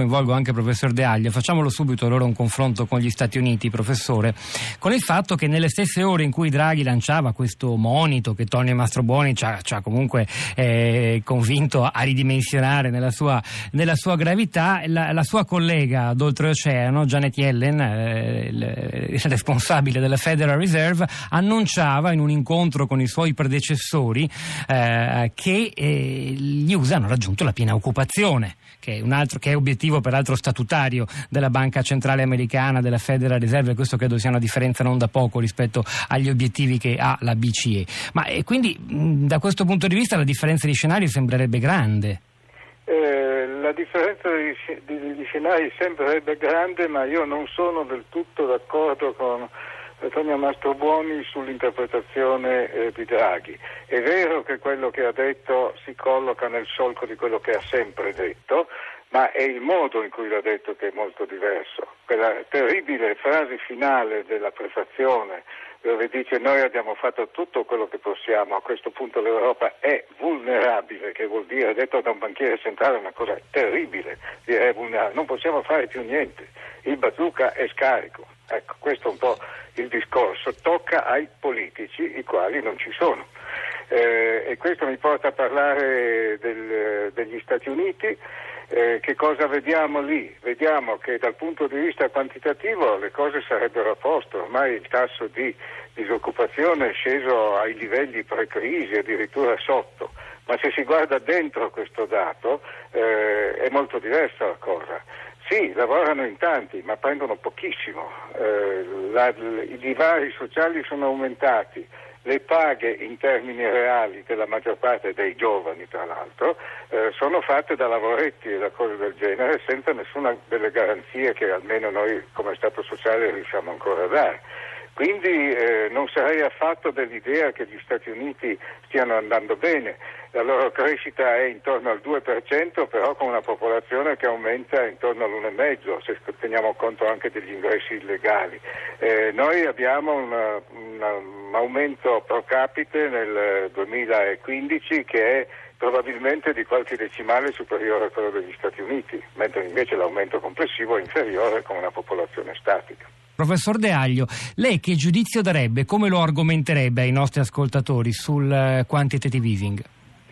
Coinvolgo anche il professor De Aglio, facciamolo subito allora un confronto con gli Stati Uniti, professore, con il fatto che nelle stesse ore in cui Draghi lanciava questo monito che Tonio Mastrobuoni ci ha, ci ha comunque eh, convinto a ridimensionare nella sua, nella sua gravità, la, la, sua collega d'oltreoceano, Janet Yellen, eh, il, responsabile della Federal Reserve, annunciava in un incontro con i suoi predecessori eh, che eh, gli USA hanno raggiunto la piena occupazione, che è, un altro, che è obiettivo obiettivo peraltro statutario della Banca Centrale Americana, della Federal Reserve, questo credo sia una differenza non da poco rispetto agli obiettivi che ha la BCE. Ma eh, quindi da questo punto di vista la differenza di scenario sembrerebbe grande. Eh, la differenza di, di, di scenari sembrerebbe grande, ma io non sono del tutto d'accordo con Antonio Mastrobuoni sull'interpretazione eh, di Draghi. È vero che quello che ha detto si colloca nel solco di quello che ha sempre detto, ma è il modo in cui l'ha detto che è molto diverso. Quella terribile frase finale della prefazione dove dice noi abbiamo fatto tutto quello che possiamo, a questo punto l'Europa è vulnerabile, che vuol dire, detto da un banchiere centrale, una cosa terribile, dire vulnerabile, non possiamo fare più niente, il bazooka è scarico. Ecco, questo è un po' il discorso, tocca ai politici, i quali non ci sono. Eh, e questo mi porta a parlare del, degli Stati Uniti. Eh, che cosa vediamo lì? Vediamo che dal punto di vista quantitativo le cose sarebbero a posto, ormai il tasso di disoccupazione è sceso ai livelli pre-crisi, addirittura sotto, ma se si guarda dentro questo dato eh, è molto diversa la cosa. Sì, lavorano in tanti, ma prendono pochissimo, eh, la, i divari sociali sono aumentati le paghe in termini reali della maggior parte dei giovani, tra l'altro, eh, sono fatte da lavoretti e da cose del genere senza nessuna delle garanzie che almeno noi come Stato sociale riusciamo ancora a dare. Quindi eh, non sarei affatto dell'idea che gli Stati Uniti stiano andando bene. La loro crescita è intorno al 2%, però con una popolazione che aumenta intorno all'1,5%, se teniamo conto anche degli ingressi illegali. Eh, noi abbiamo una, un aumento pro capite nel 2015 che è probabilmente di qualche decimale superiore a quello degli Stati Uniti, mentre invece l'aumento complessivo è inferiore con una popolazione statica. Professor De Aglio, lei che giudizio darebbe, come lo argomenterebbe ai nostri ascoltatori sul eh, quantitative easing?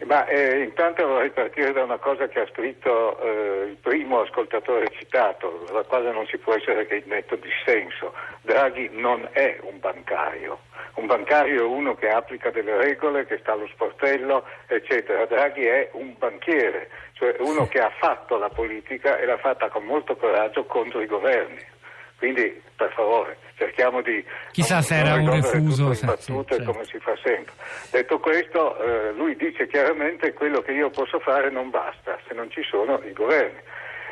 Ma eh, intanto vorrei partire da una cosa che ha scritto eh, il primo ascoltatore citato, la quale non si può essere che in netto dissenso. Draghi non è un bancario. Un bancario è uno che applica delle regole, che sta allo sportello, eccetera. Draghi è un banchiere, cioè uno che ha fatto la politica e l'ha fatta con molto coraggio contro i governi. Quindi, per favore, cerchiamo di Chissà se era un refuso battute sì, certo. come si fa sempre. Detto questo, eh, lui dice chiaramente quello che io posso fare non basta se non ci sono i governi.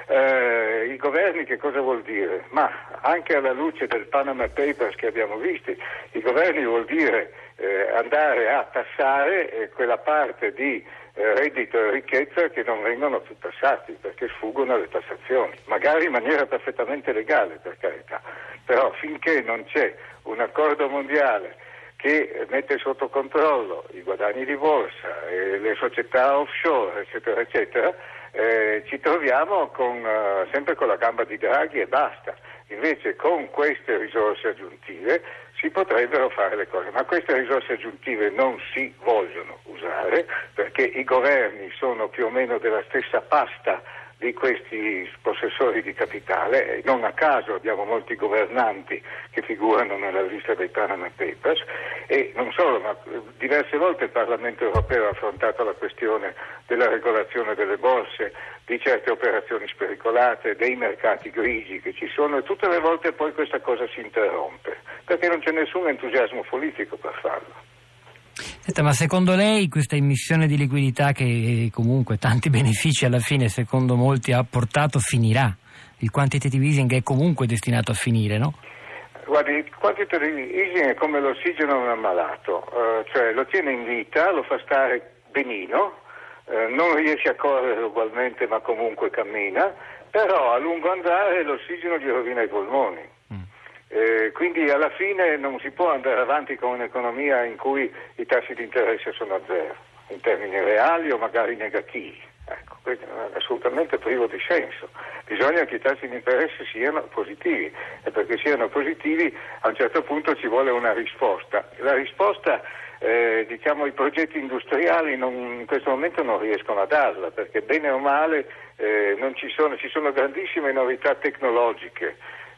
Eh, I governi che cosa vuol dire? Ma anche alla luce del Panama Papers che abbiamo visti, i governi vuol dire eh, andare a tassare eh, quella parte di eh, reddito e ricchezza che non vengono più tassati perché sfuggono alle tassazioni, magari in maniera perfettamente legale per carità, però finché non c'è un accordo mondiale che mette sotto controllo i guadagni di borsa, le società offshore, eccetera, eccetera, eh, ci troviamo con, uh, sempre con la gamba di Draghi e basta. Invece con queste risorse aggiuntive si potrebbero fare le cose, ma queste risorse aggiuntive non si vogliono usare perché i governi sono più o meno della stessa pasta di questi possessori di capitale, non a caso abbiamo molti governanti che figurano nella lista dei Panama Papers e non solo, ma diverse volte il Parlamento europeo ha affrontato la questione della regolazione delle borse, di certe operazioni spericolate, dei mercati grigi che ci sono e tutte le volte poi questa cosa si interrompe, perché non c'è nessun entusiasmo politico per farlo. Senta, ma secondo lei questa emissione di liquidità che comunque tanti benefici alla fine secondo molti ha portato finirà? Il quantitative easing è comunque destinato a finire, no? Guardi, il quantitative easing è come l'ossigeno a un ammalato, eh, cioè lo tiene in vita, lo fa stare benino, eh, non riesce a correre ugualmente ma comunque cammina, però a lungo andare l'ossigeno gli rovina i polmoni. Eh, quindi alla fine non si può andare avanti con un'economia in cui i tassi di interesse sono a zero, in termini reali o magari negativi. Ecco. assolutamente privo di senso. Bisogna che i tassi di interesse siano positivi e perché siano positivi a un certo punto ci vuole una risposta. La risposta eh, diciamo, i progetti industriali non, in questo momento non riescono a darla perché bene o male eh, ci sono, ci sono grandissime novità tecnologiche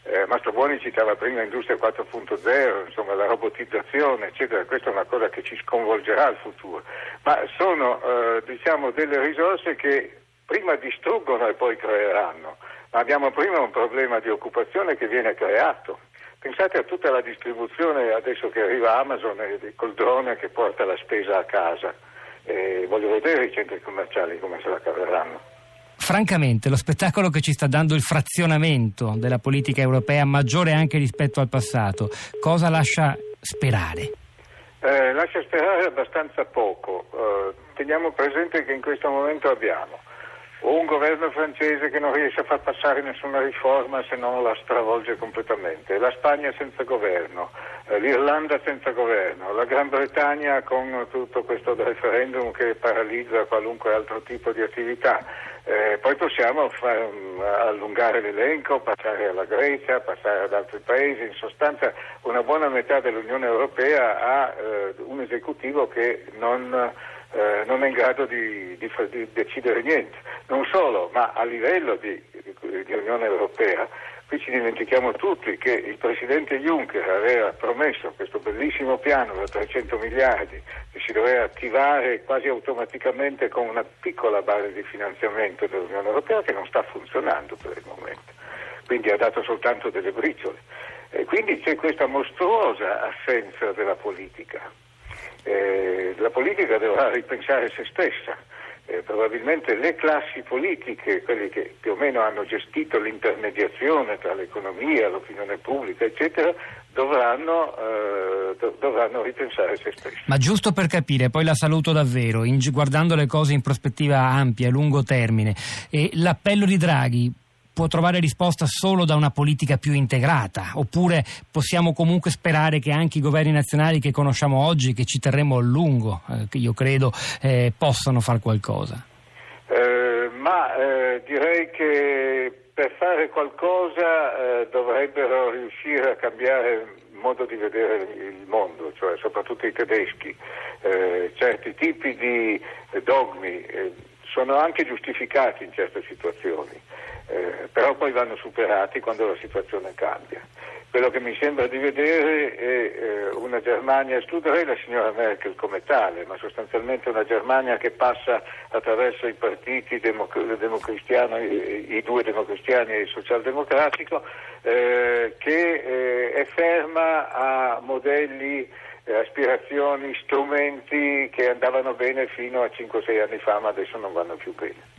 eh, Mastro Buoni citava prima Industria 4.0, insomma la robotizzazione, eccetera, questa è una cosa che ci sconvolgerà il futuro, ma sono eh, diciamo, delle risorse che prima distruggono e poi creeranno, ma abbiamo prima un problema di occupazione che viene creato. Pensate a tutta la distribuzione adesso che arriva Amazon col drone che porta la spesa a casa. Eh, voglio vedere i centri commerciali come se la caveranno francamente lo spettacolo che ci sta dando il frazionamento della politica europea maggiore anche rispetto al passato, cosa lascia sperare? Eh, lascia sperare abbastanza poco. Eh, teniamo presente che in questo momento abbiamo un governo francese che non riesce a far passare nessuna riforma se non la stravolge completamente, la Spagna senza governo, eh, l'Irlanda senza governo, la Gran Bretagna con tutto questo referendum che paralizza qualunque altro tipo di attività. Eh, poi possiamo far, um, allungare l'elenco, passare alla Grecia, passare ad altri paesi, in sostanza una buona metà dell'Unione Europea ha eh, un esecutivo che non, eh, non, è in grado di, di, di, decidere niente. Non solo, ma a livello di, di Unione Europea Qui ci dimentichiamo tutti che il Presidente Juncker aveva promesso questo bellissimo piano da 300 miliardi che si doveva attivare quasi automaticamente con una piccola base di finanziamento dell'Unione Europea che non sta funzionando per il momento. Quindi ha dato soltanto delle briciole. E quindi c'è questa mostruosa assenza della politica. Eh, la politica dovrà ripensare se stessa eh, probabilmente le classi politiche, quelle che più o meno hanno gestito l'intermediazione tra l'economia, l'opinione pubblica, eccetera, dovranno, eh, dov- dovranno ripensare se stessi. Ma giusto per capire, poi la saluto davvero, in, guardando le cose in prospettiva ampia, a lungo termine, e l'appello di Draghi può trovare risposta solo da una politica più integrata, oppure possiamo comunque sperare che anche i governi nazionali che conosciamo oggi, che ci terremo a lungo, eh, io credo, eh, possano fare qualcosa? Eh, ma eh, direi che per fare qualcosa eh, dovrebbero riuscire a cambiare modo di vedere il mondo, cioè soprattutto i tedeschi. Eh, certi tipi di dogmi sono anche giustificati in certe situazioni eh, però poi vanno superati quando la situazione cambia. Quello che mi sembra di vedere è eh, una Germania, escluderei la signora Merkel come tale, ma sostanzialmente una Germania che passa attraverso i partiti democ- i, i, due democristiani e il socialdemocratico, eh, che eh, è ferma a modelli eh, aspirazioni, strumenti che andavano bene fino a 5-6 anni fa ma adesso non vanno più bene.